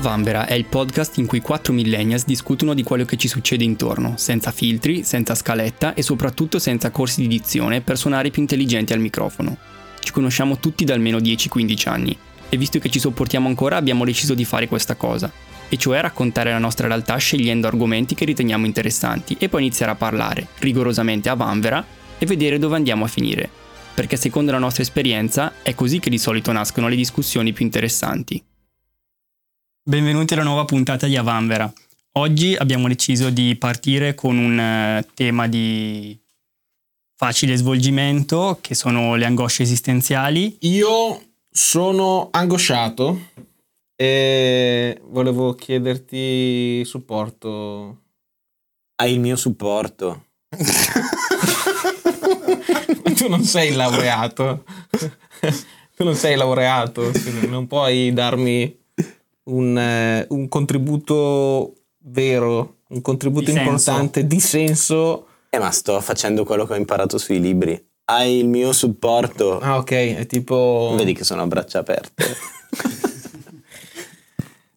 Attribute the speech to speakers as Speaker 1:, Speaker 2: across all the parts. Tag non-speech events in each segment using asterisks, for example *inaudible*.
Speaker 1: Vanvera è il podcast in cui quattro millennials discutono di quello che ci succede intorno, senza filtri, senza scaletta e soprattutto senza corsi di dizione per suonare più intelligenti al microfono. Ci conosciamo tutti da almeno 10-15 anni e visto che ci sopportiamo ancora abbiamo deciso di fare questa cosa, e cioè raccontare la nostra realtà scegliendo argomenti che riteniamo interessanti e poi iniziare a parlare, rigorosamente a Vanvera, e vedere dove andiamo a finire. Perché secondo la nostra esperienza è così che di solito nascono le discussioni più interessanti. Benvenuti alla nuova puntata di Avanvera. Oggi abbiamo deciso di partire con un eh, tema di facile svolgimento, che sono le angosce esistenziali.
Speaker 2: Io sono angosciato e volevo chiederti supporto.
Speaker 3: Hai il mio supporto. *laughs*
Speaker 2: tu non sei laureato. *laughs* tu non sei laureato, non puoi darmi un, eh, un contributo vero, un contributo
Speaker 1: Di
Speaker 2: importante di senso.
Speaker 3: Eh, ma sto facendo quello che ho imparato sui libri. Hai il mio supporto.
Speaker 2: Ah, ok, è tipo.
Speaker 3: Vedi che sono a braccia aperte. *laughs*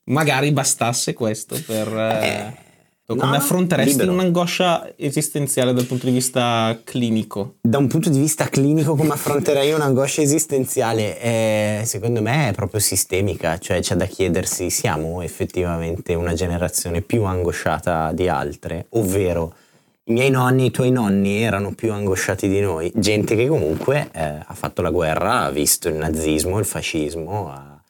Speaker 2: Magari bastasse questo per. eh,
Speaker 3: no,
Speaker 2: come affronteresti
Speaker 3: libero.
Speaker 2: un'angoscia esistenziale dal punto di vista clinico?
Speaker 3: Da un punto di vista clinico, come affronterei un'angoscia esistenziale? Eh, secondo me è proprio sistemica, cioè c'è da chiedersi: siamo effettivamente una generazione più angosciata di altre? Ovvero, i miei nonni, i tuoi nonni erano più angosciati di noi? Gente che comunque eh, ha fatto la guerra, ha visto il nazismo, il fascismo, ha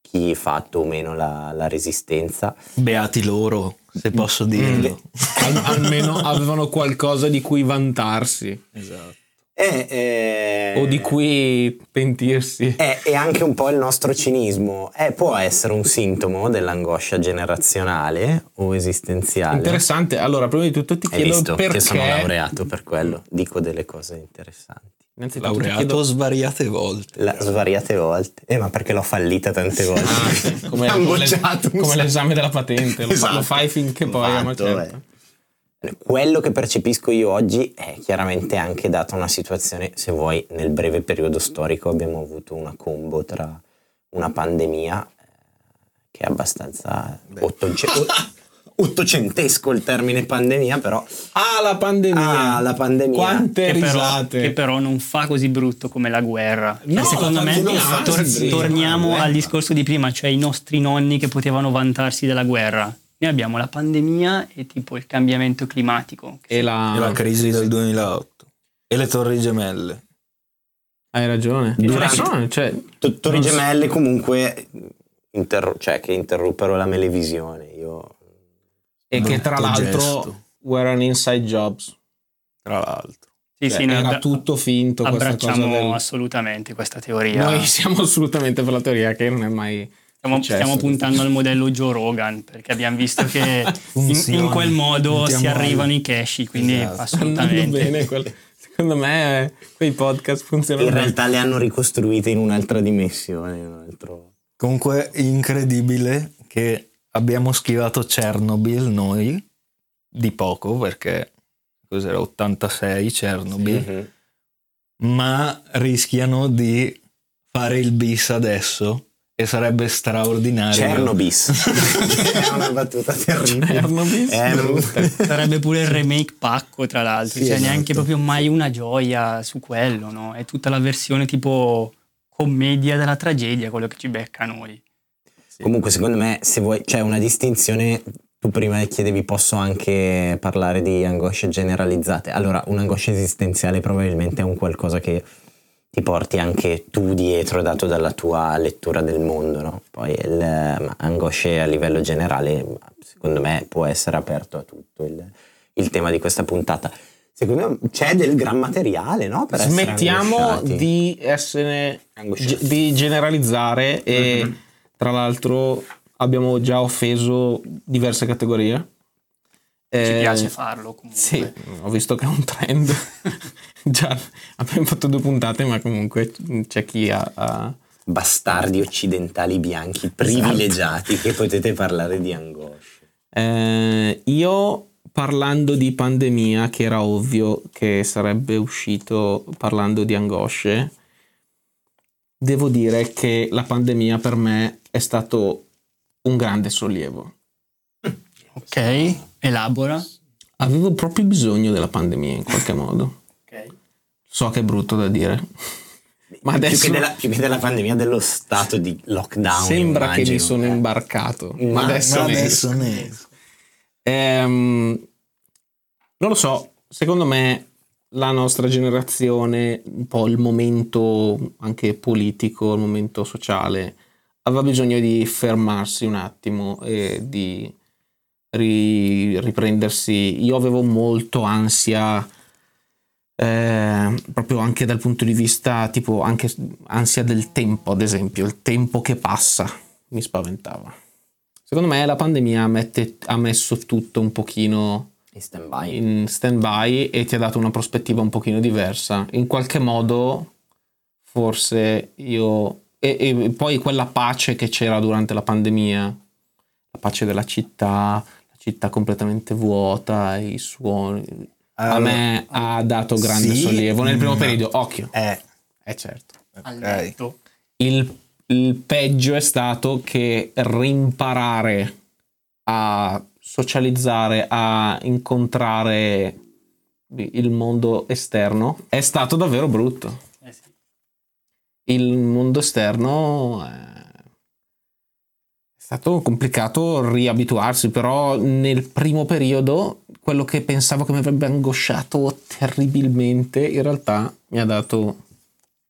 Speaker 3: chi ha fatto o meno la, la resistenza.
Speaker 4: Beati loro, se posso dirlo.
Speaker 2: Al- almeno avevano qualcosa di cui vantarsi
Speaker 4: Esatto.
Speaker 3: E, eh,
Speaker 2: o di cui pentirsi.
Speaker 3: È, è anche un po' il nostro cinismo. Eh, può essere un sintomo dell'angoscia generazionale o esistenziale.
Speaker 2: Interessante. Allora, prima di tutto ti
Speaker 3: Hai
Speaker 2: chiedo
Speaker 3: visto
Speaker 2: perché.
Speaker 3: che sono laureato per quello. Dico delle cose interessanti.
Speaker 2: Innanzitutto
Speaker 4: Laureato
Speaker 2: chiedo-
Speaker 4: svariate volte.
Speaker 3: La- svariate volte. Eh, ma perché l'ho fallita tante volte?
Speaker 2: Ah, sì, *laughs* come, come
Speaker 3: un
Speaker 2: come l'esame della patente, lo,
Speaker 3: Esatto.
Speaker 2: lo fai finché poi
Speaker 3: Fatto,
Speaker 2: certa.
Speaker 3: eh. Quello che percepisco io oggi è chiaramente anche data una situazione, se vuoi, nel breve periodo storico abbiamo avuto una combo tra una pandemia eh, che è abbastanza ottoce- *laughs* ottocentesco il termine pandemia, però
Speaker 2: Ah, la pandemia!
Speaker 3: Ah, la pandemia.
Speaker 2: Quante
Speaker 1: Che però,
Speaker 2: risate!
Speaker 1: che però non fa così brutto come la guerra.
Speaker 2: No,
Speaker 1: E secondo
Speaker 2: la
Speaker 1: me tor-
Speaker 2: brutto.
Speaker 1: torniamo al discorso di prima, cioè i nostri nonni che potevano vantarsi della guerra. Noi abbiamo la pandemia e tipo il cambiamento climatico.
Speaker 2: E la...
Speaker 4: E la crisi del 2008. E le torri gemelle.
Speaker 2: Hai ragione. Hai
Speaker 3: Durante-
Speaker 2: ragione, cioè,
Speaker 3: To- Torri Gemelle comunque interro- cioè, che interruppero la melevisione. Io
Speaker 2: e che tra l'altro
Speaker 4: gesto.
Speaker 2: were an inside jobs.
Speaker 4: Tra l'altro.
Speaker 1: Sì,
Speaker 2: Cioè,
Speaker 1: sì,
Speaker 2: era
Speaker 1: abbia-
Speaker 2: tutto finto
Speaker 1: abbracciamo
Speaker 2: del...
Speaker 1: assolutamente questa teoria.
Speaker 2: Noi siamo assolutamente per la teoria che non è mai
Speaker 1: Stiamo, stiamo puntando al modello Joe Rogan perché abbiamo visto che in, in quel modo si arrivano i cash, quindi
Speaker 4: Esatto.
Speaker 1: Assolutamente.
Speaker 2: bene. quel- Secondo me quei podcast funzionano
Speaker 3: in realtà le hanno ricostruite in un'altra dimensione. in un altro-
Speaker 4: Comunque incredibile che abbiamo schivato Chernobyl noi di poco perché cos'era 86 Chernobyl,
Speaker 3: Mhm.
Speaker 4: ma rischiano di fare il bis adesso e sarebbe straordinario.
Speaker 3: Cernobis. *laughs* è una battuta terribile.
Speaker 2: Chernobyl?
Speaker 3: È brutta.
Speaker 1: Sarebbe pure il remake pacco, tra l'altro.
Speaker 4: Sì,
Speaker 1: cioè,
Speaker 4: esatto.
Speaker 1: neanche proprio mai una gioia su quello, no? È tutta la versione tipo commedia della tragedia, quello che ci becca a
Speaker 3: Comunque, secondo me, se vuoi, c'è una distinzione. Tu prima chiedevi, posso anche parlare di angosce generalizzate. Allora, un'angoscia esistenziale probabilmente è un qualcosa che ti porti anche tu dietro, dato dalla tua lettura del mondo, no? Poi il, angosce a livello generale, secondo me, può essere aperto a tutto il, il tema di questa puntata. Secondo me c'è del gran materiale, no? Per
Speaker 2: Smettiamo di essere di generalizzare e
Speaker 3: Mhm.
Speaker 2: Tra l'altro abbiamo già offeso diverse categorie.
Speaker 1: Ci
Speaker 2: Eh,
Speaker 1: piace farlo comunque.
Speaker 2: Sì, ho visto che è un trend. *laughs* già abbiamo fatto due puntate, ma comunque c'è chi ha, ha-
Speaker 3: bastardi occidentali bianchi privilegiati che potete parlare di angosce.
Speaker 2: Eh, io parlando di pandemia, che era ovvio che sarebbe uscito parlando di angosce, devo dire che la pandemia per me è stato un grande sollievo.
Speaker 1: Ok, elabora.
Speaker 2: Avevo proprio bisogno della pandemia in qualche *laughs* modo. So che è brutto da dire. Ma
Speaker 3: Più
Speaker 2: adesso
Speaker 3: che, della, più che della pandemia, dello stato di lockdown.
Speaker 2: sembra che mi
Speaker 3: immagino.
Speaker 2: sono imbarcato. Ma
Speaker 3: Ma-
Speaker 2: adesso,
Speaker 4: Ma
Speaker 2: ne
Speaker 4: adesso ne esco.
Speaker 2: Ehm, non lo so, secondo me la nostra generazione, un po' il momento anche politico, il momento sociale, aveva bisogno di fermarsi un attimo e di ri- riprendersi. Io avevo molto ansia, eh, proprio anche dal punto di vista, tipo anche ansia del tempo, ad esempio, il tempo che passa mi spaventava. Secondo me la pandemia mette- ha messo tutto un pochino
Speaker 3: In stand-by.
Speaker 2: in stand-by e ti ha dato una prospettiva un pochino diversa. In qualche modo, forse io... E, e poi quella pace che c'era durante la pandemia, la pace della città, la città completamente vuota, i suoni... a
Speaker 4: Allora,
Speaker 2: me ha dato grande
Speaker 4: sì,
Speaker 2: sollievo nel primo periodo. Occhio,
Speaker 4: Eh,
Speaker 2: è certo.
Speaker 1: Al
Speaker 4: ok.
Speaker 1: letto.
Speaker 2: Il, il peggio è stato che rimparare a socializzare, a incontrare il mondo esterno è stato davvero brutto.
Speaker 1: Eh.
Speaker 2: Il mondo esterno è è stato complicato riabituarsi, però nel primo periodo quello che pensavo che mi avrebbe angosciato terribilmente in realtà mi ha dato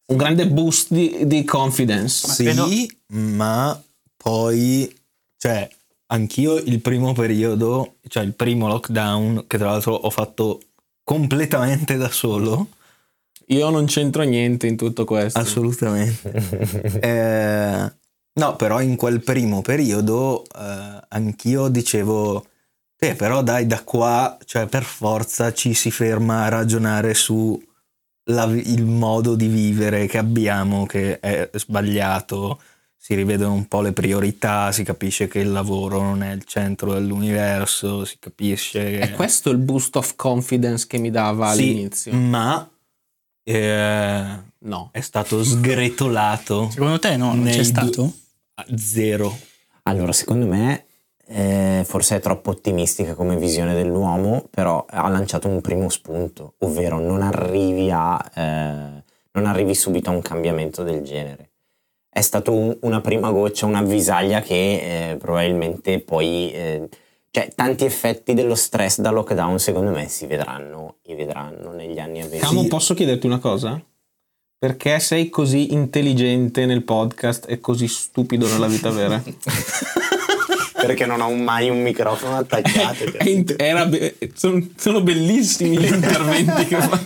Speaker 2: un grande boost di, di confidence.
Speaker 4: sì,
Speaker 1: credo-
Speaker 4: ma poi, cioè, anch'io il primo periodo, cioè il primo lockdown, che tra l'altro ho fatto completamente da solo,
Speaker 2: Io non c'entro niente in tutto questo.
Speaker 4: assolutamente. *laughs* Eh, no, però in quel primo periodo eh, anch'io dicevo, eh, però dai, da qua, cioè per forza ci si ferma a ragionare su la- il modo di vivere che abbiamo, che è sbagliato, si rivedono un po' le priorità, si capisce che il lavoro non è il centro dell'universo, si capisce...
Speaker 2: È questo il boost of confidence che mi dava
Speaker 4: Sì,
Speaker 2: all'inizio?
Speaker 4: ma eh,
Speaker 2: No.
Speaker 4: è stato sgretolato
Speaker 1: Secondo te no? Non c'è stato?
Speaker 4: a zero.
Speaker 3: Allora, secondo me, eh, forse è troppo ottimistica come visione dell'uomo, però ha lanciato un primo spunto, ovvero non arrivi, a, eh, non arrivi subito a un cambiamento del genere. È stato un- una prima goccia, un'avvisaglia che eh, probabilmente poi... cioè, tanti effetti dello stress da lockdown, secondo me, si vedranno, e vedranno negli anni a venire.
Speaker 2: Camo, posso chiederti una cosa? Perché sei così intelligente nel podcast e così stupido nella vita vera? *laughs*
Speaker 3: Perché non ho mai un microfono attaccato. *laughs*
Speaker 2: Era be- sono, sono bellissimi gli *laughs* interventi che fa.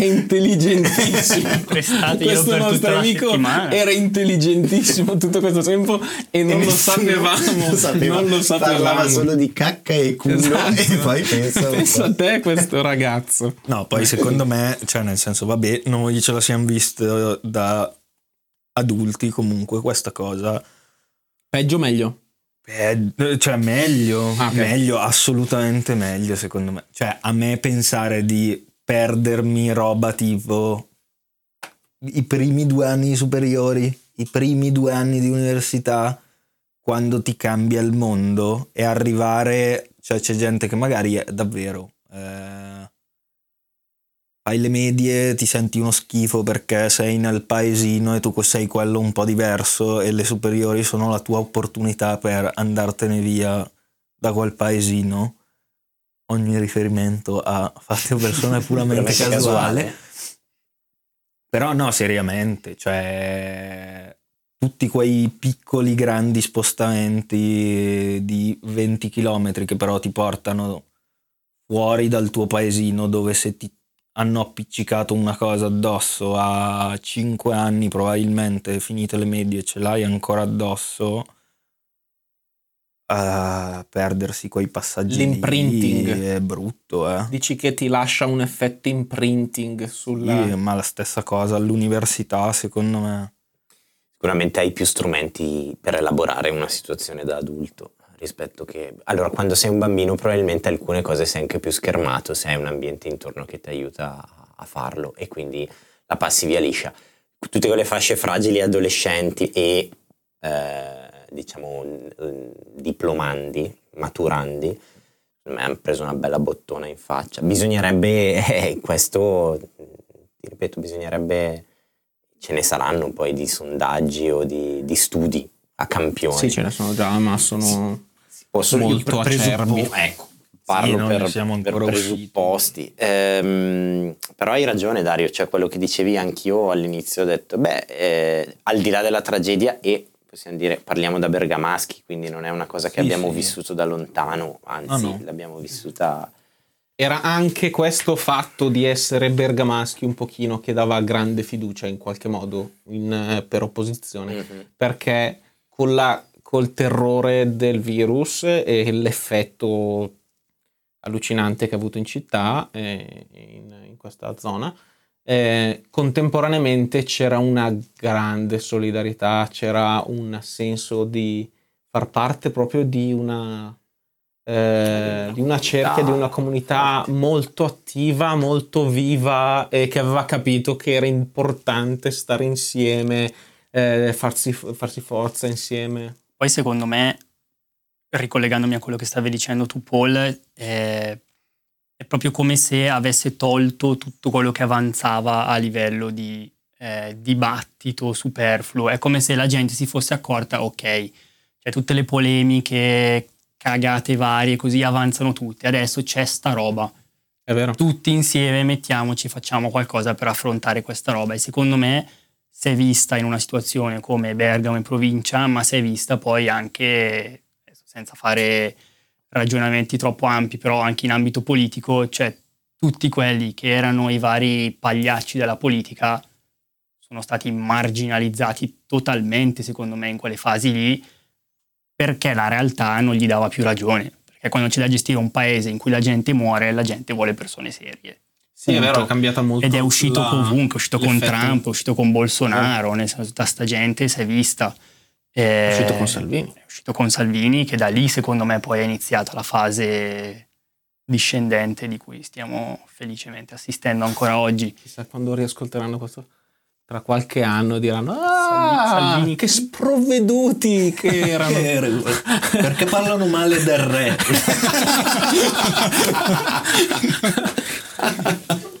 Speaker 2: È intelligentissimo. *laughs* Questo nostro amico era intelligentissimo tutto questo tempo e non lo
Speaker 3: nessuno
Speaker 2: sapevamo. *laughs*
Speaker 3: lo sapeva.
Speaker 2: Non lo
Speaker 3: Parlava
Speaker 2: sapevamo.
Speaker 3: solo di cacca e culo
Speaker 2: Esatto.
Speaker 3: e poi pensa po'.
Speaker 2: a te questo ragazzo.
Speaker 4: No, poi secondo me, cioè nel senso, vabbè, noi ce la siamo viste da adulti comunque questa cosa.
Speaker 2: Peggio o meglio?
Speaker 4: Eh, cioè meglio,
Speaker 2: Ah, ok.
Speaker 4: meglio, assolutamente meglio secondo me. Cioè a me pensare di perdermi roba tipo i primi due anni superiori, i primi due anni di università, quando ti cambia il mondo e arrivare, cioè c'è gente che magari è davvero... eh, fai le medie, ti senti uno schifo perché sei nel paesino e tu sei quello un po' diverso e le superiori sono la tua opportunità per andartene via da quel paesino. Ogni riferimento a fatti o persone *laughs* puramente casuale. Però no, seriamente, cioè tutti quei piccoli grandi spostamenti di 20 km che però ti portano fuori dal tuo paesino dove se ti hanno appiccicato una cosa addosso a 5 anni probabilmente finite le medie ce l'hai ancora addosso a perdersi quei passaggi lì
Speaker 2: L'imprinting.
Speaker 4: è brutto eh
Speaker 2: Dici che ti lascia un effetto imprinting sulla...
Speaker 4: Sì, ma la stessa cosa all'università secondo me
Speaker 3: Sicuramente hai più strumenti per elaborare una situazione da adulto rispetto che... Allora, quando sei un bambino probabilmente alcune cose sei anche più schermato se hai un ambiente intorno che ti aiuta a- a farlo e quindi la passi via liscia. Tutte quelle fasce fragili adolescenti e eh, diciamo, diplomandi, maturandi, hanno preso una bella bottona in faccia. Bisognerebbe, *laughs* eh, questo, ti ripeto, bisognerebbe, ce ne saranno poi di sondaggi o di, di studi a campioni.
Speaker 2: Sì, ce ne sono già, ma sono
Speaker 3: Possono
Speaker 2: molto acerbi.
Speaker 3: Ecco, parlo
Speaker 4: ne
Speaker 3: per,
Speaker 4: siamo
Speaker 3: per presupposti. Ehm, però hai ragione Dario, cioè quello che dicevi anch'io all'inizio ho detto, beh, eh, al di là della tragedia e possiamo dire, parliamo da bergamaschi, quindi non è una cosa che
Speaker 4: Sì,
Speaker 3: abbiamo
Speaker 4: sì.
Speaker 3: vissuto da lontano, anzi
Speaker 4: No, no.
Speaker 3: l'abbiamo vissuta...
Speaker 2: Era anche questo fatto di essere bergamaschi un pochino che dava grande fiducia in qualche modo in, eh, per opposizione,
Speaker 3: Mhm.
Speaker 2: perché con la- col terrore del virus e l'effetto allucinante che ha avuto in città, eh, in, in questa zona, eh, contemporaneamente c'era una grande solidarietà, c'era un senso di far parte proprio di una, eh, di una cerchia, di una comunità molto attiva, molto viva e che aveva capito che era importante stare insieme, eh, farsi, farsi forza insieme.
Speaker 1: Poi secondo me, ricollegandomi a quello che stavi dicendo tu Paul, è, è proprio come se avesse tolto tutto quello che avanzava a livello di eh, dibattito superfluo. È come se la gente si fosse accorta, ok, cioè tutte le polemiche, cagate varie, così avanzano tutte. Adesso c'è sta roba.
Speaker 2: È vero?
Speaker 1: Tutti insieme mettiamoci, facciamo qualcosa per affrontare questa roba. E secondo me si è vista in una situazione come Bergamo in provincia, ma si è vista poi anche, senza fare ragionamenti troppo ampi, però anche in ambito politico, cioè tutti quelli che erano i vari pagliacci della politica sono stati marginalizzati totalmente, secondo me, in quelle fasi lì, perché la realtà non gli dava più ragione. Perché quando c'è da gestire un paese in cui la gente muore, la gente vuole persone serie.
Speaker 2: Sì, è
Speaker 1: Punto.
Speaker 2: vero, è cambiata molto.
Speaker 1: Ed è uscito
Speaker 2: la-
Speaker 1: ovunque, è uscito con
Speaker 2: l'effetto.
Speaker 1: Trump, è uscito con Bolsonaro, nel senso tutta sta gente si è vista.
Speaker 2: È uscito con Salvini.
Speaker 1: È uscito con Salvini, che da lì secondo me poi è iniziata la fase discendente di cui stiamo felicemente assistendo ancora oggi.
Speaker 2: Chissà quando riascolteranno questo. Tra qualche anno diranno: Ah,
Speaker 1: Salvini.
Speaker 2: che sprovveduti *laughs* che erano.
Speaker 4: Perché parlano male del re? *laughs*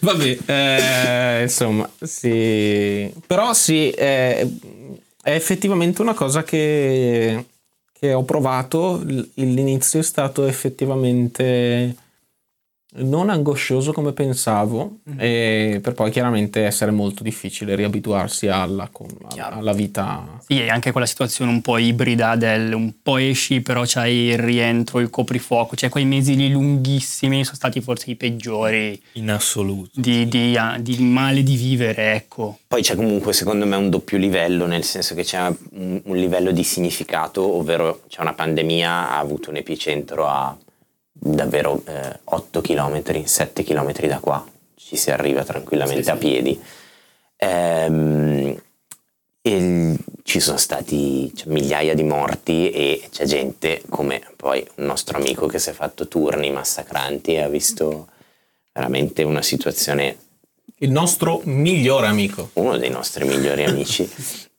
Speaker 2: Vabbè, eh, insomma, sì. Però sì, eh, è effettivamente una cosa che, che ho provato. L'inizio è stato effettivamente non angoscioso come pensavo, e per poi chiaramente essere molto difficile riabituarsi alla, alla vita.
Speaker 1: Sì, e anche quella situazione un po' ibrida del un po' esci, però c'hai il rientro, il coprifuoco, cioè quei mesi lì lunghissimi sono stati forse i peggiori
Speaker 4: In assoluto.
Speaker 1: di, di- ah, di male di vivere, ecco.
Speaker 3: Poi c'è comunque secondo me un doppio livello, nel senso che c'è un, un livello di significato, ovvero c'è una pandemia, ha avuto un epicentro a davvero eh, 8 km, 7 km da qua, ci si arriva tranquillamente
Speaker 1: Sì,
Speaker 3: a piedi. Ehm, e ci sono stati cioè, migliaia di morti e c'è gente come poi un nostro amico che si è fatto turni massacranti e ha visto veramente una situazione
Speaker 2: Il nostro migliore amico.
Speaker 3: uno dei nostri migliori amici *laughs*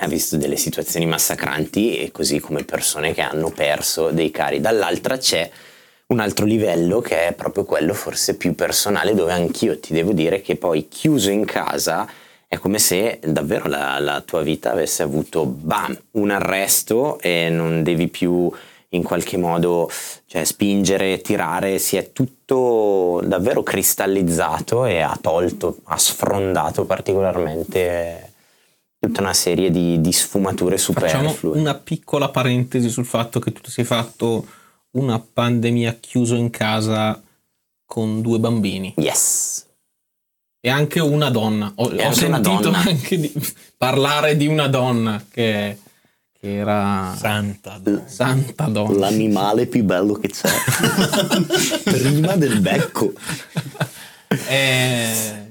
Speaker 3: ha visto delle situazioni massacranti e così come persone che hanno perso dei cari. Dall'altra c'è un altro livello che è proprio quello forse più personale dove anch'io ti devo dire che poi chiuso in casa è come se davvero la, la tua vita avesse avuto bam, un arresto e non devi più in qualche modo cioè, spingere, tirare, si è tutto davvero cristallizzato e ha tolto, ha sfrondato particolarmente tutta una serie di, di sfumature
Speaker 2: Facciamo
Speaker 3: superflue.
Speaker 2: una piccola parentesi sul fatto che tu ti sei fatto una pandemia chiuso in casa con due bambini
Speaker 3: Yes.
Speaker 2: e anche una donna. Ho, ho sentito
Speaker 3: donna.
Speaker 2: anche di parlare di una donna che, che era
Speaker 4: Santa. donna.
Speaker 2: santa donna.
Speaker 3: L'animale più bello che c'è. *laughs* Prima del becco.
Speaker 2: Eh,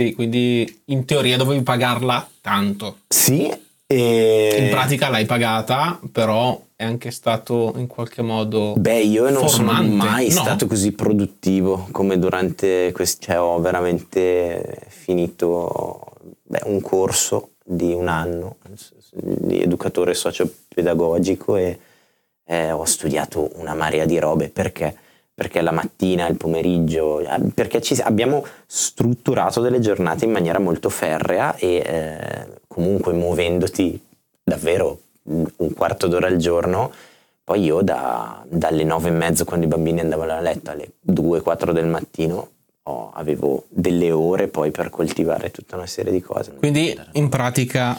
Speaker 2: sì, quindi in teoria dovevi pagarla tanto.
Speaker 3: Sì, e...
Speaker 2: In pratica l'hai pagata, però è anche stato in qualche modo
Speaker 3: Beh, io non
Speaker 2: formante.
Speaker 3: sono mai
Speaker 2: No.
Speaker 3: stato così produttivo come durante questo, cioè ho veramente finito beh, un corso di un anno di educatore socio-pedagogico e eh, ho studiato una marea di robe perché perché la mattina, il pomeriggio, perché ci, abbiamo strutturato delle giornate in maniera molto ferrea e eh, comunque muovendoti davvero un quarto d'ora al giorno. Poi io da, dalle nove e mezzo quando i bambini andavano a letto alle due, quattro del mattino oh, avevo delle ore poi per coltivare tutta una serie di cose.
Speaker 2: Quindi in pratica,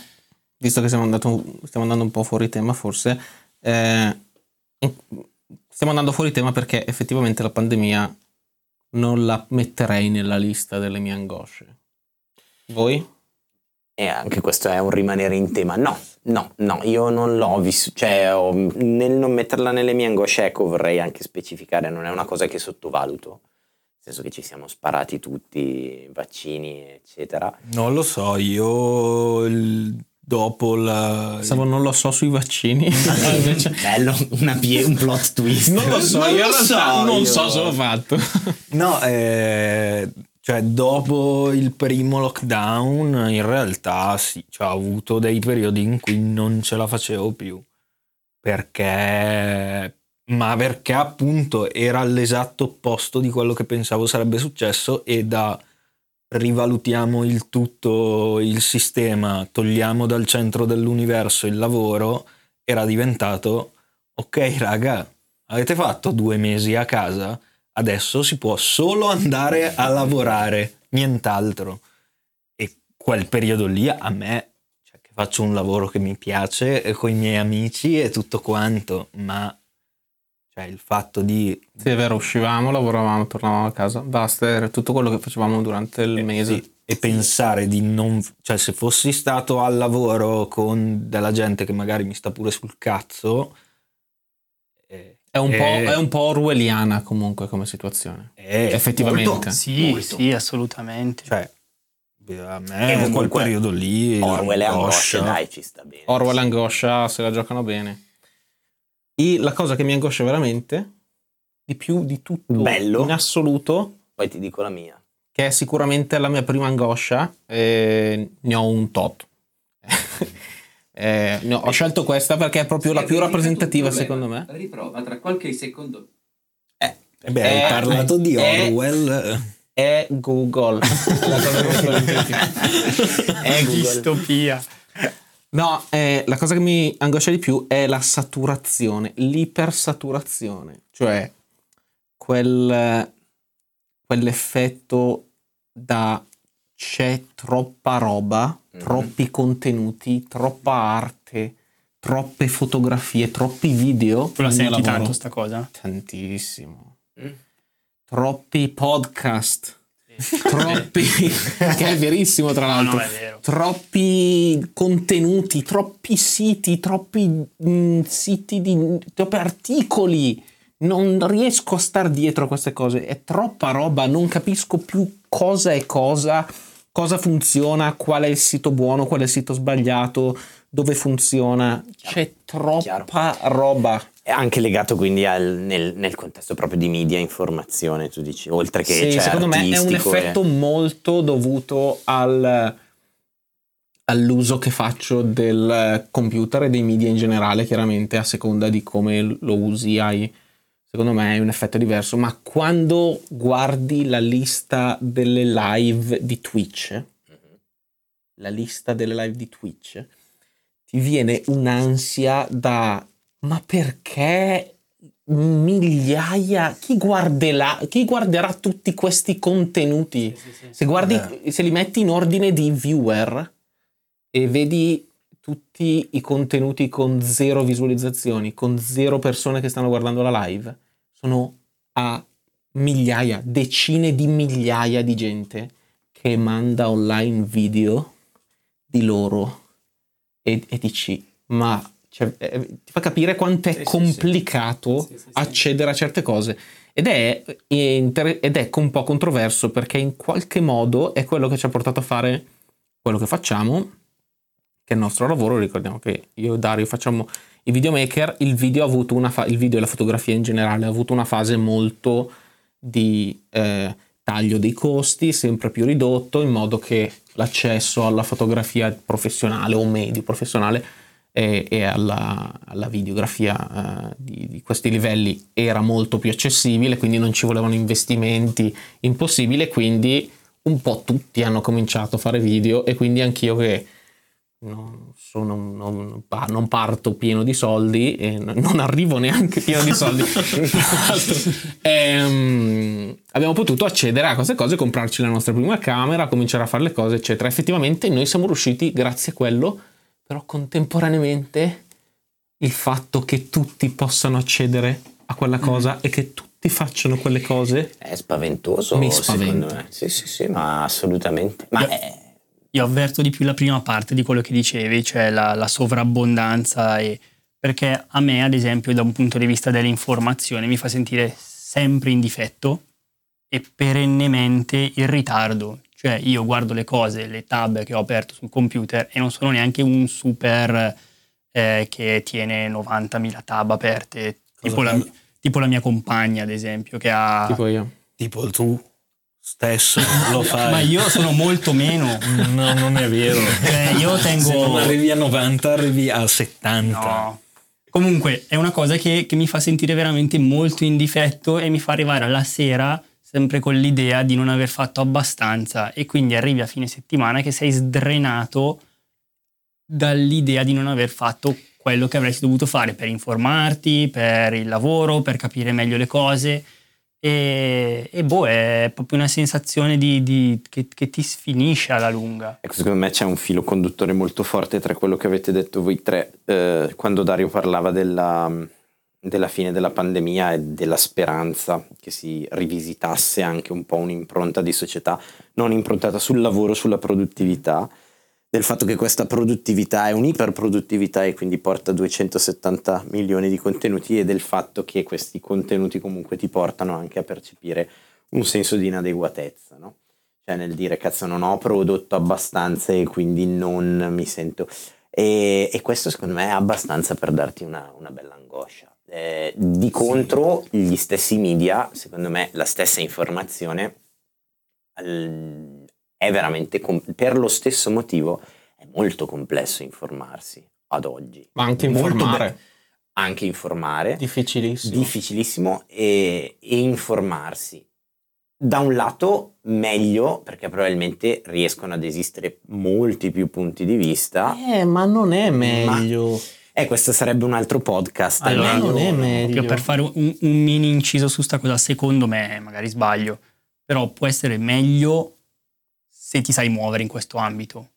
Speaker 2: visto che stiamo andando, stiamo andando un po' fuori tema forse, eh, stiamo andando fuori tema perché effettivamente la pandemia non la metterei nella lista delle mie angosce. Voi?
Speaker 3: E anche questo è un rimanere in tema. No, no, no, io non l'ho vissuto, cioè ho, nel non metterla nelle mie angosce, ecco, vorrei anche specificare, non è una cosa che sottovaluto, nel senso che ci siamo sparati tutti, vaccini, eccetera.
Speaker 4: Non lo so, io il dopo la...
Speaker 2: Pensavo non lo so sui vaccini. *laughs*
Speaker 3: Bello, una pie- un plot twist.
Speaker 2: Non lo so,
Speaker 4: Non
Speaker 2: io
Speaker 4: lo so,
Speaker 2: non so se l'ho fatto. *laughs*
Speaker 4: No, eh, cioè dopo il primo lockdown in realtà sì, cioè, ho avuto dei periodi in cui non ce la facevo più. Perché... Ma perché appunto era l'esatto opposto di quello che pensavo sarebbe successo e da rivalutiamo il tutto, il sistema, togliamo dal centro dell'universo il lavoro, era diventato, ok raga, avete fatto due mesi a casa, adesso si può solo andare a lavorare, nient'altro. E quel periodo lì a me, cioè che faccio un lavoro che mi piace con i miei amici e tutto quanto, ma cioè il fatto di
Speaker 2: Sì, è vero, uscivamo, lavoravamo, tornavamo a casa. Basta, era tutto quello che facevamo durante il mese.
Speaker 4: Sì, e pensare di non... cioè se fossi stato al lavoro con della gente che magari mi sta pure sul cazzo... eh,
Speaker 2: È un, po',
Speaker 4: eh,
Speaker 2: è un po' orwelliana comunque come situazione.
Speaker 4: eh,
Speaker 2: Effettivamente.
Speaker 4: molto,
Speaker 1: Sì,
Speaker 4: molto.
Speaker 1: sì, assolutamente.
Speaker 4: Cioè, a
Speaker 3: E
Speaker 4: me quel
Speaker 3: comunque
Speaker 4: periodo lì...
Speaker 3: Orwell e angosce,
Speaker 4: l'angoscia-
Speaker 3: dai, ci sta bene.
Speaker 2: Orwell e angoscia se la giocano bene. E la cosa che mi angoscia veramente, di più di tutto
Speaker 3: Bello.
Speaker 2: in assoluto,
Speaker 3: Poi ti dico la mia.
Speaker 2: che è sicuramente la mia prima angoscia, eh, ne ho un tot. *laughs* Eh, ne ho, scelto questa perché è proprio la più rappresentativa secondo me.
Speaker 5: Riprova tra qualche secondo.
Speaker 4: Eh beh, hai
Speaker 2: Eh,
Speaker 4: parlato di
Speaker 2: eh,
Speaker 4: Orwell.
Speaker 2: È Google. *laughs* La cosa più rappresentativa. *laughs*
Speaker 3: È Google.
Speaker 1: Distopia.
Speaker 2: No, eh, la cosa che mi angoscia di più è la saturazione, l'ipersaturazione, cioè quel, quell'effetto da c'è troppa roba,
Speaker 3: Mhm.
Speaker 2: troppi contenuti, troppa arte, troppe fotografie, troppi video.
Speaker 1: Tu la senti tanto sta cosa?
Speaker 2: Tantissimo.
Speaker 3: Mm.
Speaker 2: Troppi podcast. Troppi, *laughs* che è verissimo tra l'altro,
Speaker 1: no, è vero.
Speaker 2: troppi contenuti, troppi siti, troppi mm, siti di troppi articoli. Non riesco a star dietro a queste cose, è troppa roba, non capisco più cosa è cosa, cosa funziona, qual è il sito buono, qual è il sito sbagliato, dove funziona. C'è troppa roba.
Speaker 3: È anche legato quindi al, nel, nel contesto proprio di media informazione, tu dici, oltre che
Speaker 2: Sì,
Speaker 3: cioè,
Speaker 2: secondo me è un
Speaker 3: artistico e-
Speaker 2: effetto molto dovuto al- all'uso che faccio del computer e dei media in generale, chiaramente a seconda di come lo usi hai. Secondo me è un effetto diverso, ma quando guardi la lista delle live di Twitch, la lista delle live di Twitch, ti viene un'ansia da ma perché migliaia chi, guarderà, chi guarderà tutti questi contenuti? Se guardi se li metti in ordine di viewer e vedi tutti i contenuti con zero visualizzazioni con zero persone che stanno guardando la live sono a migliaia decine di migliaia di gente che manda online video di loro e, e dici ma cioè, eh, ti fa capire quanto è
Speaker 5: Sì,
Speaker 2: complicato
Speaker 5: sì. Sì,
Speaker 2: accedere a certe cose. Ed è, eh, inter- ed è un po' controverso perché in qualche modo è quello che ci ha portato a fare quello che facciamo che è il nostro lavoro. Ricordiamo che io e Dario facciamo i videomaker. Il video ha avuto una fa- il video e la fotografia in generale ha avuto una fase molto di eh, taglio dei costi sempre più ridotto in modo che l'accesso alla fotografia professionale o medio professionale e, e alla, alla, videografia eh, di, di, questi livelli era molto più accessibile, quindi non ci volevano investimenti impossibili, quindi un po' tutti hanno cominciato a fare video e quindi anch'io che non, sono, non, non parto pieno di soldi e non arrivo neanche pieno di soldi. *laughs* e, um, abbiamo potuto accedere a queste cose, comprarci la nostra prima camera, cominciare a fare le cose, eccetera. Effettivamente noi siamo riusciti, grazie a quello, però contemporaneamente il fatto che tutti possano accedere a quella mm. cosa mm. e che tutti facciano quelle cose
Speaker 3: è spaventoso.
Speaker 2: Mi spaventa.
Speaker 3: Sì, sì, sì, ma assolutamente. Ma
Speaker 1: io,
Speaker 3: è...
Speaker 1: io avverto di più la prima parte di quello che dicevi, cioè la, la sovrabbondanza e perché a me, ad esempio, da un punto di vista dell'informazione, mi fa sentire sempre in difetto e perennemente in ritardo. Cioè io guardo le cose, le tab che ho aperto sul computer e non sono neanche un super eh, che tiene 90.000 tab aperte, tipo la, tipo la, mia compagna ad esempio che ha...
Speaker 2: Tipo io.
Speaker 4: Tipo tu stesso lo *laughs* fai.
Speaker 1: Ma io sono molto meno. *laughs*
Speaker 4: no, non è vero.
Speaker 1: Cioè, io tengo... Se
Speaker 4: non arrivi a 90 arrivi a 70.
Speaker 1: No. Comunque è una cosa che, che mi fa sentire veramente molto in difetto e mi fa arrivare alla sera sempre con l'idea di non aver fatto abbastanza e quindi arrivi a fine settimana che sei sdrenato dall'idea di non aver fatto quello che avresti dovuto fare per informarti, per il lavoro, per capire meglio le cose. E, e boh, è proprio una sensazione di, di, che, che, ti sfinisce alla lunga.
Speaker 3: Ecco, secondo me c'è un filo conduttore molto forte tra quello che avete detto voi tre, eh, quando Dario parlava della, della fine della pandemia e della speranza che si rivisitasse anche un po' un'impronta di società non improntata sul lavoro, sulla produttività, del fatto che questa produttività è un'iperproduttività e quindi porta 270 milioni di contenuti e del fatto che questi contenuti comunque ti portano anche a percepire un senso di inadeguatezza, no? Cioè nel dire cazzo non ho prodotto abbastanza e quindi non mi sento... E, e questo secondo me è abbastanza per darti una, una bella angoscia. Eh, di contro, sì. gli stessi media, secondo me, la stessa informazione è veramente, per lo stesso motivo, è molto complesso informarsi ad oggi.
Speaker 2: Ma anche informare. Be-
Speaker 3: anche informare.
Speaker 2: Difficilissimo.
Speaker 3: Difficilissimo e, e informarsi. Da un lato meglio perché probabilmente riescono ad esistere molti più punti di vista.
Speaker 2: Eh, ma non è meglio. Ma
Speaker 3: eh, questo sarebbe un altro podcast.
Speaker 1: Allora, non è meglio. Per fare un, un mini inciso su sta cosa, secondo me, magari sbaglio, però può essere meglio se ti sai muovere in questo ambito.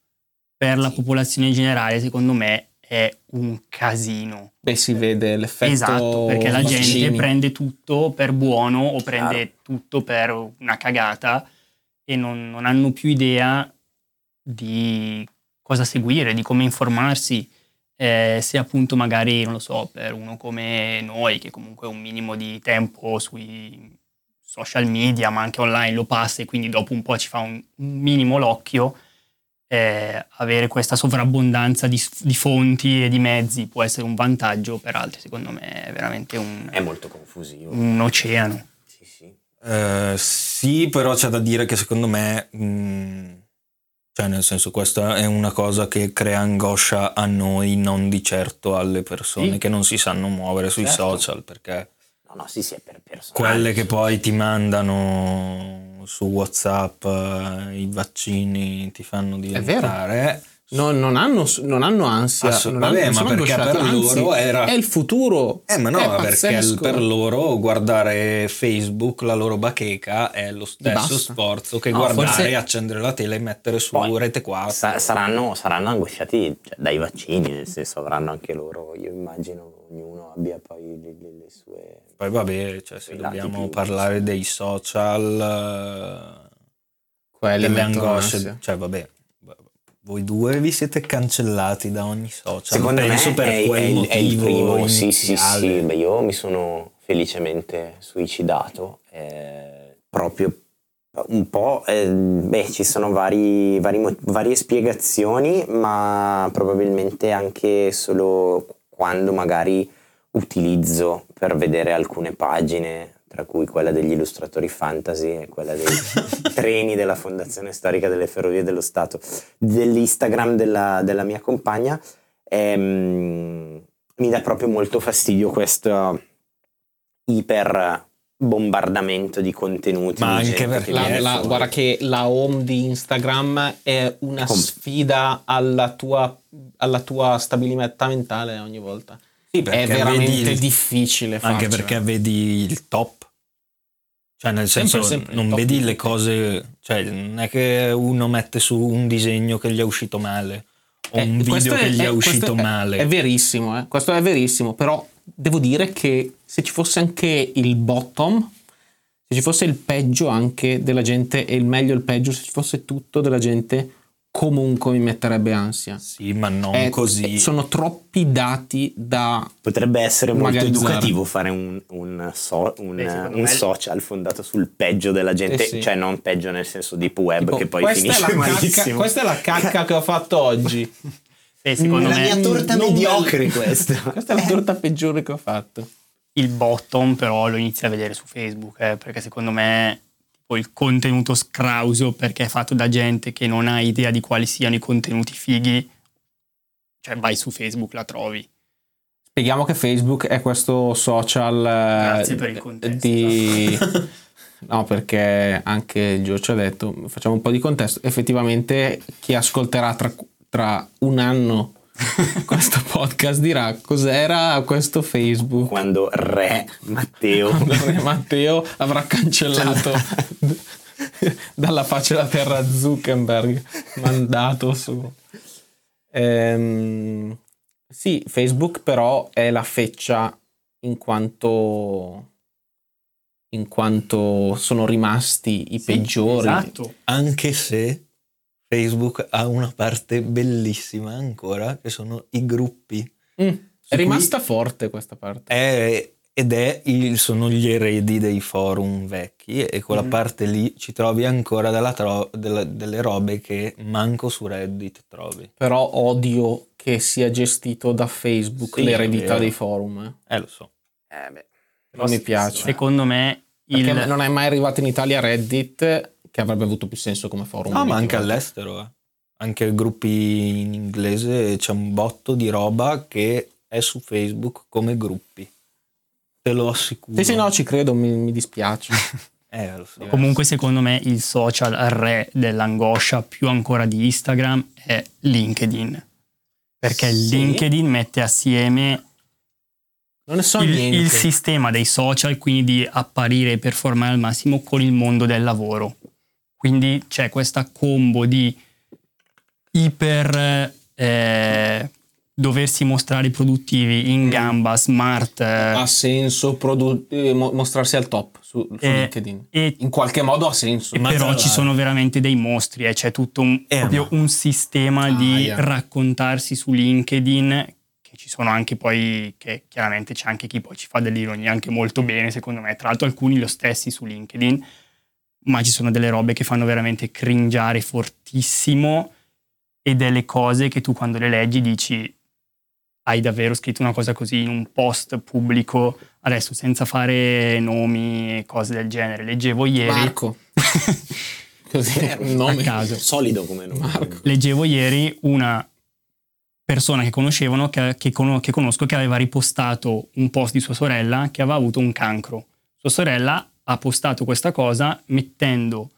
Speaker 1: Per la popolazione generale, secondo me, è un casino.
Speaker 2: Beh, si vede l'effetto.
Speaker 1: Esatto, perché la vaccini. gente prende tutto per buono o prende Chiaro. tutto per una cagata e non, non hanno più idea di cosa seguire, di come informarsi eh, se appunto magari, non lo so, per uno come noi che comunque un minimo di tempo sui social media ma anche online lo passa e quindi dopo un po' ci fa un, un minimo l'occhio, eh, avere questa sovrabbondanza di, di, fonti e di mezzi può essere un vantaggio, per altri secondo me è veramente un...
Speaker 3: È molto confusivo.
Speaker 1: Un oceano.
Speaker 3: Sì, sì.
Speaker 4: Uh, sì, però c'è da dire che secondo me... Mh mm, cioè, nel senso, questa è una cosa che crea angoscia a noi, non di certo alle persone sì. che non si sanno muovere sui certo. social, perché...
Speaker 3: No, no, sì, sì, è per persone.
Speaker 4: Quelle che poi ti mandano su WhatsApp eh, i vaccini ti fanno diventare
Speaker 2: No, non, hanno, non hanno ansia.
Speaker 4: Assu- non vabbè, hanno, ma perché per
Speaker 2: Anzi,
Speaker 4: loro era...
Speaker 2: È il futuro.
Speaker 4: Eh, ma no, perché per loro guardare Facebook, la loro bacheca, è lo stesso sforzo che no, guardare, forse... accendere la tele e mettere su Poi, rete 4.
Speaker 3: Sa- saranno, saranno, angosciati cioè, dai vaccini, nel senso avranno anche loro, io immagino ognuno abbia poi le, le, le sue...
Speaker 4: Poi vabbè, cioè, se dobbiamo parlare dei social...
Speaker 2: Quelle
Speaker 4: delle angosce, cioè vabbè voi due vi siete cancellati da ogni social.
Speaker 3: Secondo Penso me per è, è, è, il primo. Sì, sì, sì. Beh, io mi sono felicemente suicidato. Eh, proprio un po'. Eh, beh, ci sono vari, vari, varie spiegazioni, ma probabilmente anche solo quando magari utilizzo per vedere alcune pagine tra cui quella degli illustratori fantasy e quella dei *laughs* treni della Fondazione Storica delle Ferrovie dello Stato, dell'Instagram della, della mia compagna, ehm, mi dà proprio molto fastidio questo iper bombardamento di contenuti.
Speaker 4: Ma
Speaker 3: di
Speaker 4: anche perché
Speaker 2: La- la- guarda che la home di Instagram è una
Speaker 3: Com-
Speaker 2: sfida alla tua, alla tua stabilità mentale ogni volta.
Speaker 4: Sì,
Speaker 2: È veramente
Speaker 4: il-
Speaker 2: difficile
Speaker 4: Anche
Speaker 2: farcela.
Speaker 4: perché vedi il top. Cioè, nel
Speaker 2: Sempre,
Speaker 4: senso,
Speaker 2: sempre il
Speaker 4: non vedi
Speaker 2: di
Speaker 4: le cose. Cioè, non è che uno mette su un disegno che gli è uscito male. O
Speaker 2: Eh,
Speaker 4: un video che gli è,
Speaker 2: questo
Speaker 4: uscito
Speaker 2: è-
Speaker 4: male.
Speaker 2: È verissimo, eh. questo è verissimo, però devo dire che se ci fosse anche il bottom, se ci fosse il peggio anche della gente e il meglio e il peggio, se ci fosse tutto della gente, comunque mi metterebbe ansia.
Speaker 4: Sì, ma non
Speaker 2: Eh,
Speaker 4: così.
Speaker 2: eh, sono troppi dati da...
Speaker 3: Potrebbe essere molto educativo fare un, un so- un,
Speaker 1: Beh,
Speaker 3: un social fondato sul peggio della gente,
Speaker 2: Eh sì.
Speaker 3: cioè non peggio nel senso deep web
Speaker 2: tipo,
Speaker 3: che poi
Speaker 2: è
Speaker 3: finisce
Speaker 2: la cacca,
Speaker 3: malissimo.
Speaker 2: questa è la cacca che ho fatto oggi.
Speaker 1: E secondo
Speaker 3: la
Speaker 1: me
Speaker 3: mia torta mediocre *laughs* questa.
Speaker 2: Questa è la torta peggiore che ho fatto.
Speaker 1: il bottom però lo inizi a vedere su Facebook, eh, perché secondo me tipo, il contenuto scrauso perché è fatto da gente che non ha idea di quali siano i contenuti fighi, cioè vai su Facebook, la trovi.
Speaker 2: Spieghiamo che Facebook è questo social eh,
Speaker 1: Grazie per il contesto,
Speaker 2: di... *laughs* No, perché anche Gio ci ha detto, facciamo un po' di contesto, effettivamente chi ascolterà tra, tra un anno *laughs* questo podcast dirà cos'era questo Facebook.
Speaker 3: Quando re Matteo
Speaker 2: Quando Matteo avrà cancellato *laughs* dalla faccia della terra Zuckerberg, mandato su. Ehm, sì, Facebook però è la feccia in quanto in quanto sono rimasti i peggiori.
Speaker 1: Esatto.
Speaker 4: Anche se Facebook ha una parte bellissima ancora, che sono i gruppi.
Speaker 2: Mm, È rimasta forte questa parte.
Speaker 4: È- ed è il- sono gli eredi dei forum vecchi e quella
Speaker 2: Mhm.
Speaker 4: parte lì ci trovi ancora della tro- della- delle robe che manco su Reddit trovi.
Speaker 2: Però odio che sia gestito da Facebook
Speaker 4: Sì,
Speaker 2: l'eredità dei forum. eh.
Speaker 4: Eh, lo so.
Speaker 3: Eh, beh.
Speaker 2: Non mi piace.
Speaker 1: Secondo me il...
Speaker 2: Perché non è mai arrivato in Italia Reddit, che avrebbe avuto più senso come forum.
Speaker 4: No, ma anche all'estero. eh. Anche gruppi in inglese c'è un botto di roba che è su Facebook come gruppi. Te lo assicuro.
Speaker 2: Sì, sì, no, ci credo, mi, mi dispiace. *laughs*
Speaker 4: Eh, lo so.
Speaker 1: Comunque secondo me il social re dell'angoscia più ancora di Instagram è LinkedIn. Perché
Speaker 2: Sì.
Speaker 1: LinkedIn mette assieme
Speaker 2: Non ne so
Speaker 1: il,
Speaker 2: niente.
Speaker 1: il sistema dei social, quindi di apparire e performare al massimo con il mondo del lavoro. Quindi c'è questa combo di iper eh, doversi mostrare produttivi in gamba, smart eh,
Speaker 2: ha senso produ- eh, mo- mostrarsi al top su, su
Speaker 1: Eh,
Speaker 2: LinkedIn.
Speaker 1: e
Speaker 2: In qualche modo ha senso.
Speaker 1: Però ci sono veramente dei mostri, eh, c'è tutto un,
Speaker 4: Eh, ma-
Speaker 1: un sistema di
Speaker 2: Aia.
Speaker 1: raccontarsi su LinkedIn, che ci sono anche poi, che chiaramente c'è anche chi poi ci fa dell'ironia anche molto bene, secondo me, tra l'altro alcuni lo stessi su LinkedIn, ma ci sono delle robe che fanno veramente cringiare fortissimo e delle cose che tu quando le leggi dici hai davvero scritto una cosa così in un post pubblico, adesso senza fare nomi e cose del genere, leggevo ieri...
Speaker 2: Marco. *laughs* Così, un nome.
Speaker 1: a caso.
Speaker 3: Solido come nome.
Speaker 2: Marco.
Speaker 1: leggevo ieri una persona che conoscevano, che, che cono- che conosco, che aveva ripostato un post di sua sorella che aveva avuto un cancro. Sua sorella ha postato questa cosa mettendo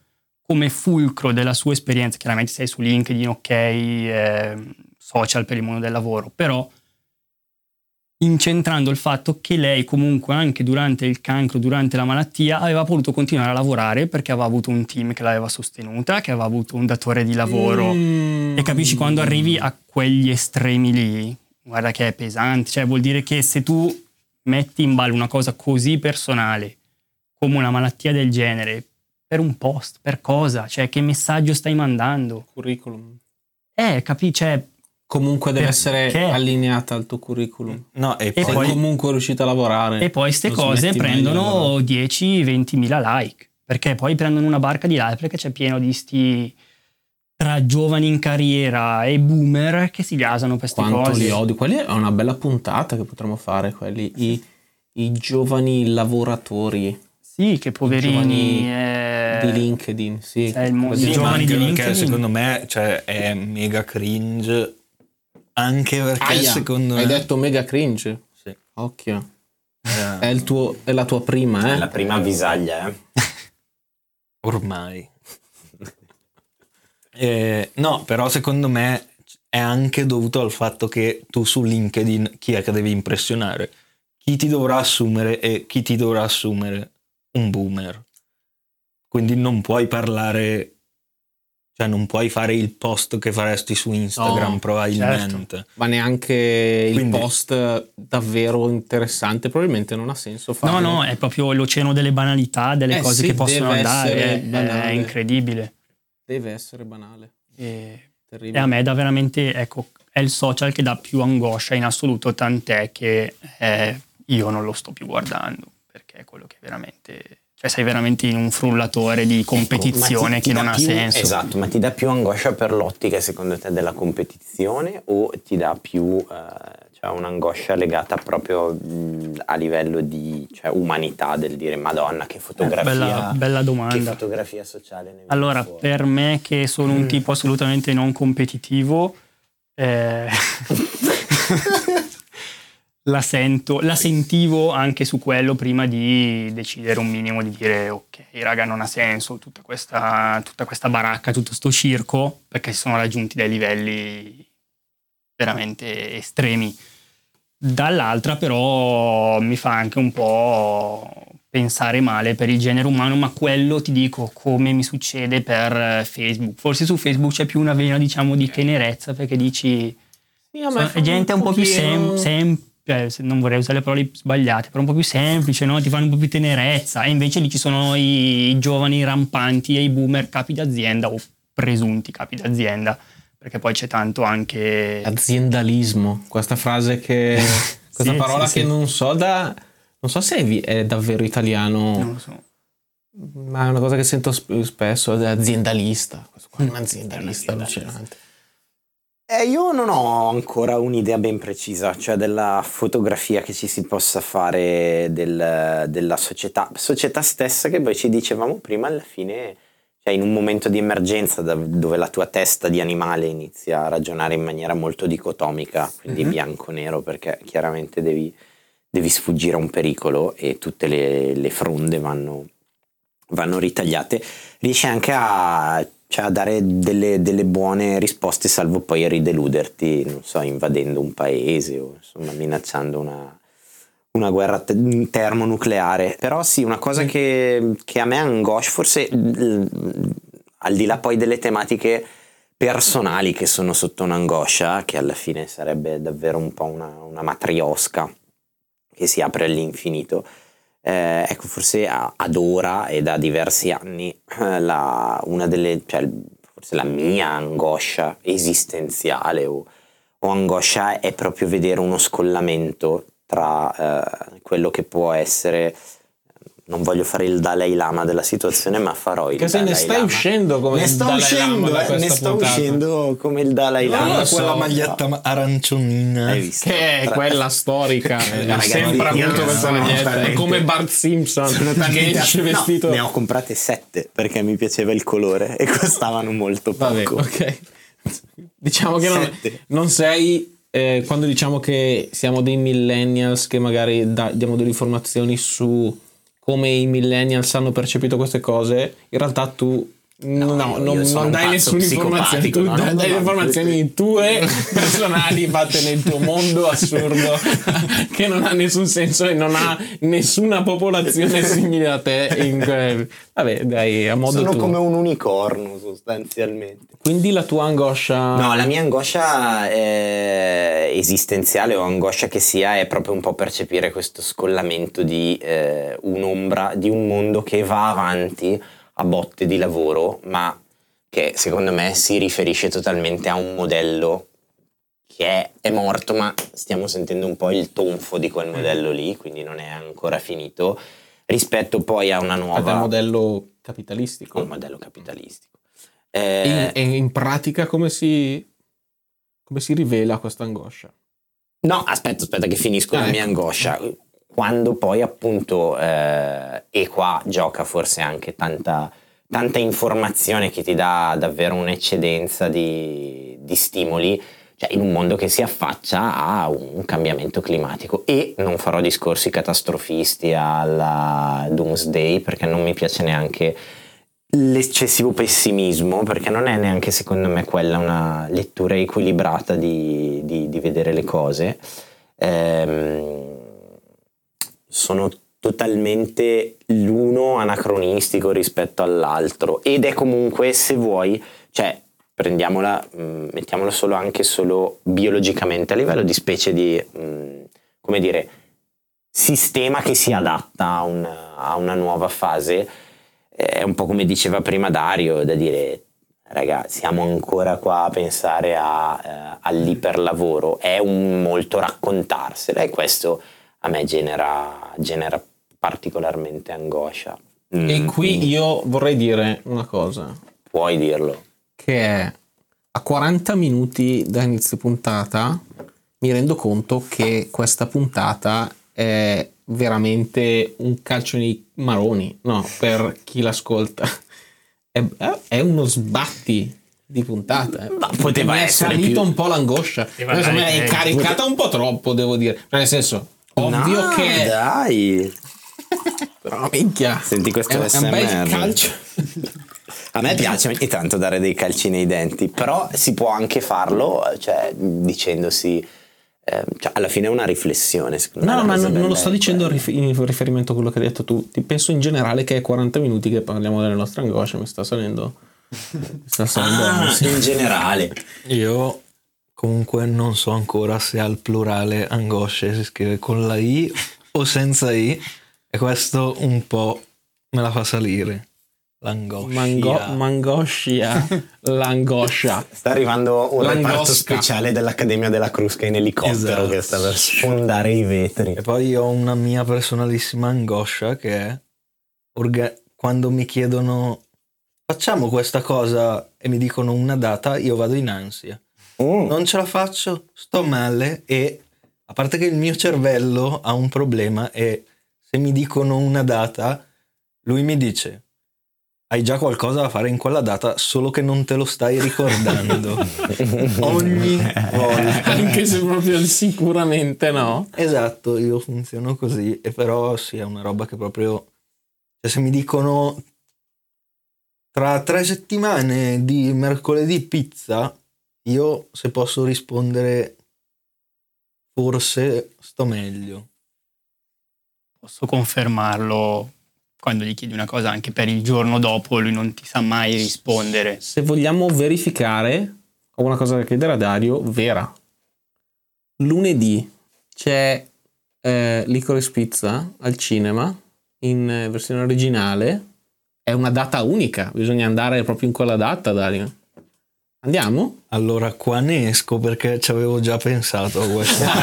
Speaker 1: come fulcro della sua esperienza, chiaramente sei su LinkedIn, ok, eh, social per il mondo del lavoro, però incentrando il fatto che lei comunque anche durante il cancro, durante la malattia, aveva voluto continuare a lavorare perché aveva avuto un team che l'aveva sostenuta, che aveva avuto un datore di lavoro.
Speaker 2: Mm.
Speaker 1: E capisci quando arrivi a quegli estremi lì, guarda che è pesante, cioè vuol dire che se tu metti in ballo una cosa così personale come una malattia del genere per un post, per cosa, cioè che messaggio stai mandando?
Speaker 2: Curriculum.
Speaker 1: Eh, capisci? Cioè,
Speaker 2: Comunque deve essere allineata al tuo curriculum.
Speaker 4: No, e
Speaker 1: E
Speaker 4: poi,
Speaker 2: Sei
Speaker 1: poi-
Speaker 2: comunque riuscito a lavorare.
Speaker 1: E poi queste cose prendono
Speaker 2: lavorare.
Speaker 1: 10-20 mila like, perché poi prendono una barca di like perché c'è pieno di sti tra giovani in carriera e boomer che si gasano per queste
Speaker 2: Quanto
Speaker 1: cose.
Speaker 2: li odio. Quelli è una bella puntata che potremmo fare, quelli, i, i giovani lavoratori.
Speaker 1: Sì, che poverini.
Speaker 2: giovani
Speaker 1: eh,
Speaker 2: di LinkedIn, sì.
Speaker 1: c'è il mondo
Speaker 4: Sì,
Speaker 1: giovani di LinkedIn.
Speaker 4: secondo me cioè, è mega cringe. Anche perché
Speaker 2: Aia,
Speaker 4: secondo me.
Speaker 2: Hai detto mega cringe.
Speaker 4: Sì.
Speaker 2: Occhio.
Speaker 4: Eh,
Speaker 2: È, il tuo, è la tua prima, eh?
Speaker 3: La prima avvisaglia, eh. *laughs*
Speaker 4: ormai. Eh, no, però secondo me è anche dovuto al fatto che tu su LinkedIn chi è che devi impressionare? Chi ti dovrà assumere e chi ti dovrà assumere? Un boomer. Quindi non puoi parlare, cioè non puoi fare il post che faresti su Instagram
Speaker 2: No,
Speaker 4: probabilmente.
Speaker 2: Ma neanche il
Speaker 4: Quindi-
Speaker 2: post davvero interessante, probabilmente non ha senso
Speaker 1: No,
Speaker 2: farlo.
Speaker 1: no, è proprio l'oceano delle banalità, delle
Speaker 2: Eh
Speaker 1: cose
Speaker 2: sì,
Speaker 1: che possono andare.
Speaker 2: essere
Speaker 1: È, incredibile.
Speaker 2: Deve essere banale.
Speaker 1: E,
Speaker 2: Terribile.
Speaker 1: e a me dà veramente, ecco, è il social che dà più angoscia in assoluto, tant'è che eh, io non lo sto più guardando, è quello che veramente... Cioè sei veramente in un frullatore di competizione
Speaker 3: Ecco, ti- ti
Speaker 1: che
Speaker 3: dà
Speaker 1: non ha
Speaker 3: più-
Speaker 1: senso.
Speaker 3: Esatto, ma ti dà più angoscia per l'ottica secondo te della competizione o ti dà più eh, cioè un'angoscia legata proprio mh, a livello di cioè, umanità del dire Madonna che fotografia,
Speaker 1: Eh, bella- bella domanda.
Speaker 3: che fotografia sociale
Speaker 1: Allora,
Speaker 3: fuori?
Speaker 1: per me che sono un tipo assolutamente non competitivo, eh, *laughs* *laughs* la, sento, la sentivo anche su quello prima di decidere un minimo di dire ok, raga, non ha senso tutta questa, tutta questa baracca, tutto sto circo, perché si sono raggiunti dei livelli veramente estremi. Dall'altra però mi fa anche un po' pensare male per il genere umano, ma quello ti dico come mi succede per Facebook. Forse su Facebook c'è più una vena, diciamo, di tenerezza perché dici
Speaker 2: Sì, a me
Speaker 1: sono-
Speaker 2: fa
Speaker 1: è gente un po' più
Speaker 2: pochino-
Speaker 1: sem- se- non vorrei usare le parole sbagliate, però un po' più semplice, no? ti fanno un po' più tenerezza e invece lì ci sono i, i giovani rampanti e i boomer capi d'azienda o presunti capi d'azienda, perché poi c'è tanto anche...
Speaker 2: Aziendalismo, questa frase che... *laughs* questa
Speaker 1: Sì,
Speaker 2: parola
Speaker 1: sì,
Speaker 2: che
Speaker 1: sì.
Speaker 2: non so da... Non so se è, davvero italiano,
Speaker 1: Non lo so.
Speaker 2: ma è una cosa che sento sp- spesso, è aziendalista. Questo qua è un aziendalista allucinante.
Speaker 3: Eh, io non ho ancora un'idea ben precisa, cioè della fotografia che ci si possa fare del- della società, società stessa che poi ci dicevamo prima alla fine, cioè in un momento di emergenza da- dove la tua testa di animale inizia a ragionare in maniera molto dicotomica, quindi
Speaker 2: Mhm.
Speaker 3: bianco-nero, perché chiaramente devi, devi sfuggire a un pericolo e tutte le, le fronde vanno, vanno ritagliate, riesci anche a, cioè, a dare delle, delle buone risposte, salvo poi rideluderti, non so, invadendo un paese o insomma minacciando una, una guerra te- termonucleare. Però sì, una cosa che, che a me angoscia, forse al di là poi delle tematiche personali che sono sotto un'angoscia, che alla fine sarebbe davvero un po' una, una matriosca che si apre all'infinito. Eh, ecco, forse ad ora e da diversi anni eh, la, una delle, cioè, forse la mia angoscia esistenziale o, o angoscia è proprio vedere uno scollamento tra eh, quello che può essere, non voglio fare il Dalai Lama della situazione, ma farò il Dalai
Speaker 2: ne stai
Speaker 3: Lama.
Speaker 2: uscendo come
Speaker 3: ne
Speaker 2: il
Speaker 3: sto
Speaker 2: Dalai
Speaker 3: uscendo,
Speaker 2: Lama
Speaker 3: eh, ne sto
Speaker 2: puntata.
Speaker 3: uscendo come il Dalai Lama.
Speaker 2: lo so.
Speaker 4: quella maglietta ma- arancionina.
Speaker 3: Hai visto?
Speaker 2: Che è
Speaker 3: Tra-
Speaker 2: quella *laughs* storica, ha sempre avuto questa
Speaker 3: so,
Speaker 2: maglietta. È come Bart Simpson che esce
Speaker 3: No,
Speaker 2: vestito.
Speaker 3: ne ho comprate sette perché mi piaceva il colore e costavano molto poco.
Speaker 2: Vabbè, ok. *laughs* Diciamo che non, non sei. eh, quando diciamo che siamo dei millennials che magari da- diamo delle informazioni su come i millennials hanno percepito queste cose, in realtà tu no,
Speaker 3: io-
Speaker 2: non, non dai nessuna informazione, tu
Speaker 3: no?
Speaker 2: dai
Speaker 3: No,
Speaker 2: delle
Speaker 3: no,
Speaker 2: informazioni tue personali fatte nel tuo mondo assurdo *laughs* che non ha nessun senso e non ha nessuna popolazione simile a te. In que- Vabbè, dai, a modo
Speaker 3: Sono
Speaker 2: tuo.
Speaker 3: come un unicorno sostanzialmente.
Speaker 2: Quindi la tua angoscia
Speaker 3: No, la mia angoscia eh, esistenziale o angoscia che sia è proprio un po' percepire questo scollamento di eh, un'ombra, di un mondo che va avanti a botte di lavoro, ma che secondo me si riferisce totalmente a un modello che è, è morto, ma stiamo sentendo un po' il tonfo di quel modello lì, quindi non è ancora finito, rispetto poi a una nuova...
Speaker 2: modello capitalistico.
Speaker 3: un modello capitalistico. Eh,
Speaker 2: In, e in pratica come si, come si rivela questa angoscia?
Speaker 3: No, aspetta, aspetta che finisco
Speaker 2: Ah,
Speaker 3: la mia
Speaker 2: ecco.
Speaker 3: angoscia. Quando poi appunto, eh, e qua gioca forse anche tanta, tanta informazione che ti dà davvero un'eccedenza di, di stimoli, cioè in un mondo che si affaccia a un cambiamento climatico. E non farò discorsi catastrofisti alla Doomsday perché non mi piace neanche l'eccessivo pessimismo perché non è neanche secondo me quella una lettura equilibrata di, di, di vedere le cose. Ehm, sono totalmente l'uno anacronistico rispetto all'altro. Ed è comunque se vuoi cioè prendiamola mh, mettiamola solo anche solo biologicamente a livello di specie di mh, come dire sistema che si adatta a una, a una nuova fase è un po' come diceva prima Dario da dire ragazzi siamo ancora qua a pensare a, eh, all'iperlavoro. È un molto raccontarsela e questo a me genera, genera particolarmente angoscia
Speaker 2: E
Speaker 3: Mm,
Speaker 2: qui io vorrei dire una cosa,
Speaker 3: puoi dirlo
Speaker 2: che è a 40 minuti da inizio puntata mi rendo conto che questa puntata è veramente un calcio nei maroni, no, per chi l'ascolta. È, è uno sbatti di puntata. eh.
Speaker 3: Ma poteva
Speaker 2: Mi è
Speaker 3: essere
Speaker 2: salita
Speaker 3: più-
Speaker 2: un po' l'angoscia. È caricata un po' troppo, devo dire. Nel senso, ovvio
Speaker 3: No,
Speaker 2: che...
Speaker 3: dai
Speaker 2: Però minchia.
Speaker 3: Senti questo
Speaker 2: è, è un bel
Speaker 3: SMR.
Speaker 2: calcio.
Speaker 3: A me piace ogni tanto dare dei calci nei denti, però si può anche farlo, cioè, dicendosi, eh, cioè, alla fine è una riflessione. secondo me
Speaker 2: No, ma non, non lo sto dicendo in riferimento a quello che hai detto tu. Ti penso in generale che è 40 minuti che parliamo delle nostre angosce. Mi sta salendo. Mi sta salendo.
Speaker 3: Ah, in generale.
Speaker 4: Io comunque non so ancora se al plurale angosce si scrive con la I o senza I e questo un po' me la fa salire. L'angoscia.
Speaker 2: Mango- mangoscia. *laughs* L'angoscia.
Speaker 3: Sta arrivando un reparto
Speaker 2: Langosca.
Speaker 3: speciale dell'Accademia della Crusca in elicottero
Speaker 4: Esatto.
Speaker 3: che sta per sfondare i vetri.
Speaker 4: E poi ho una mia personalissima angoscia che è orga- quando mi chiedono facciamo questa cosa e mi dicono una data, io vado in ansia.
Speaker 3: Mm.
Speaker 4: Non ce la faccio, sto male e a parte che il mio cervello ha un problema e se mi dicono una data, lui mi dice hai già qualcosa da fare in quella data, solo che non te lo stai ricordando. *laughs* Ogni volta.
Speaker 2: Anche se proprio sicuramente no.
Speaker 4: Esatto, io funziono così, e però sì, è una roba che proprio... Cioè se mi dicono tra tre settimane di mercoledì pizza, io se posso rispondere forse sto meglio.
Speaker 1: Posso confermarlo quando gli chiedi una cosa anche per il giorno dopo, lui non ti sa mai rispondere.
Speaker 2: Se vogliamo verificare, ho una cosa da chiedere a Dario, vera. Lunedì c'è eh, Licorice Pizza al cinema in versione originale. È una data unica, bisogna andare proprio in quella data, Dario. Andiamo?
Speaker 4: Allora qua ne esco perché ci avevo già pensato a questo. *laughs*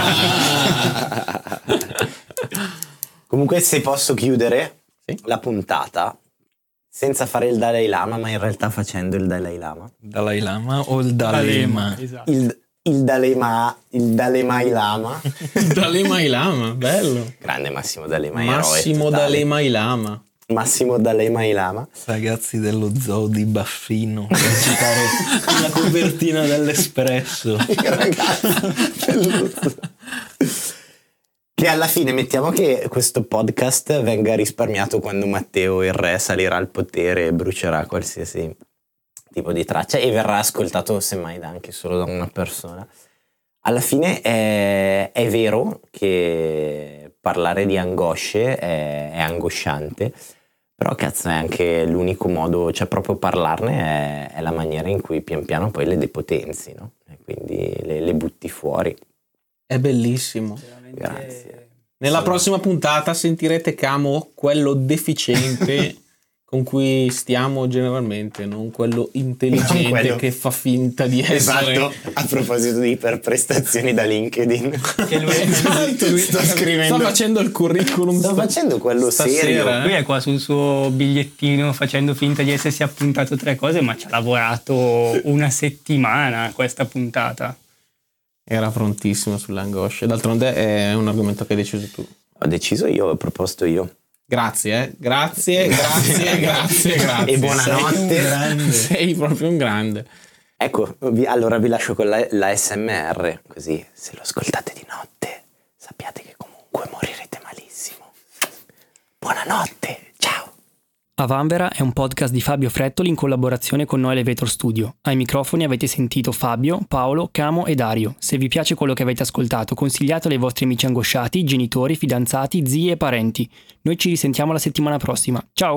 Speaker 3: Comunque, se posso chiudere
Speaker 2: Sì.
Speaker 3: la puntata senza fare il Dalai Lama, ma in realtà facendo il Dalai Lama.
Speaker 4: Dalai Lama o il Dalema?
Speaker 1: Esatto.
Speaker 3: Il, il Dalai Ma, il Dalai Lama.
Speaker 2: Dalai Lama, bello.
Speaker 3: Grande Massimo Dalai eroe
Speaker 2: Massimo. Dalai Lama.
Speaker 3: Massimo Dalai Lama.
Speaker 4: Ragazzi dello zoo di Baffino per citare la copertina dell'Espresso. *laughs*
Speaker 3: Che alla fine mettiamo che questo podcast venga risparmiato quando Matteo il re salirà al potere e brucerà qualsiasi tipo di traccia e verrà ascoltato semmai da- anche solo da una persona. Alla fine è, è vero che parlare di angosce è, è angosciante, però cazzo è anche l'unico modo, cioè proprio parlarne è, è la maniera in cui pian piano poi le depotenzi, no? E quindi le, le butti fuori.
Speaker 2: È bellissimo.
Speaker 3: Grazie.
Speaker 2: Nella prossima puntata sentirete Camo quello deficiente *laughs* con cui stiamo generalmente, non quello intelligente
Speaker 3: Non quello-
Speaker 2: che fa finta di essere.
Speaker 3: Esatto, a proposito di iperprestazioni da LinkedIn.
Speaker 1: Che lui,
Speaker 2: Esatto,
Speaker 1: lui-
Speaker 3: sto scrivendo.
Speaker 2: Sta facendo il curriculum.
Speaker 3: Sto
Speaker 2: sta-
Speaker 3: facendo quello
Speaker 2: stasera,
Speaker 3: serio.
Speaker 2: eh.
Speaker 1: lui è qua sul suo bigliettino facendo finta di essersi appuntato tre cose, ma ci ha lavorato una settimana questa puntata.
Speaker 2: Era prontissimo sulle angosce. D'altronde è un argomento che hai deciso tu.
Speaker 3: Ho deciso io, ho proposto io.
Speaker 2: Grazie, eh. grazie, grazie, grazie, *laughs* grazie.
Speaker 3: E buonanotte.
Speaker 2: Sei, un grande. *laughs* Sei proprio un grande.
Speaker 3: Ecco, vi- allora vi lascio con la, la SMR, così se lo ascoltate di notte sappiate che comunque morirete malissimo. Buonanotte, ciao.
Speaker 1: A Vanvera è un podcast di Fabio Frettoli in collaborazione con Noi Elevator Studio. Ai microfoni avete sentito Fabio, Paolo, Camo e Dario. Se vi piace quello che avete ascoltato, consigliatelo ai vostri amici angosciati, genitori, fidanzati, zii e parenti. Noi ci risentiamo la settimana prossima. Ciao!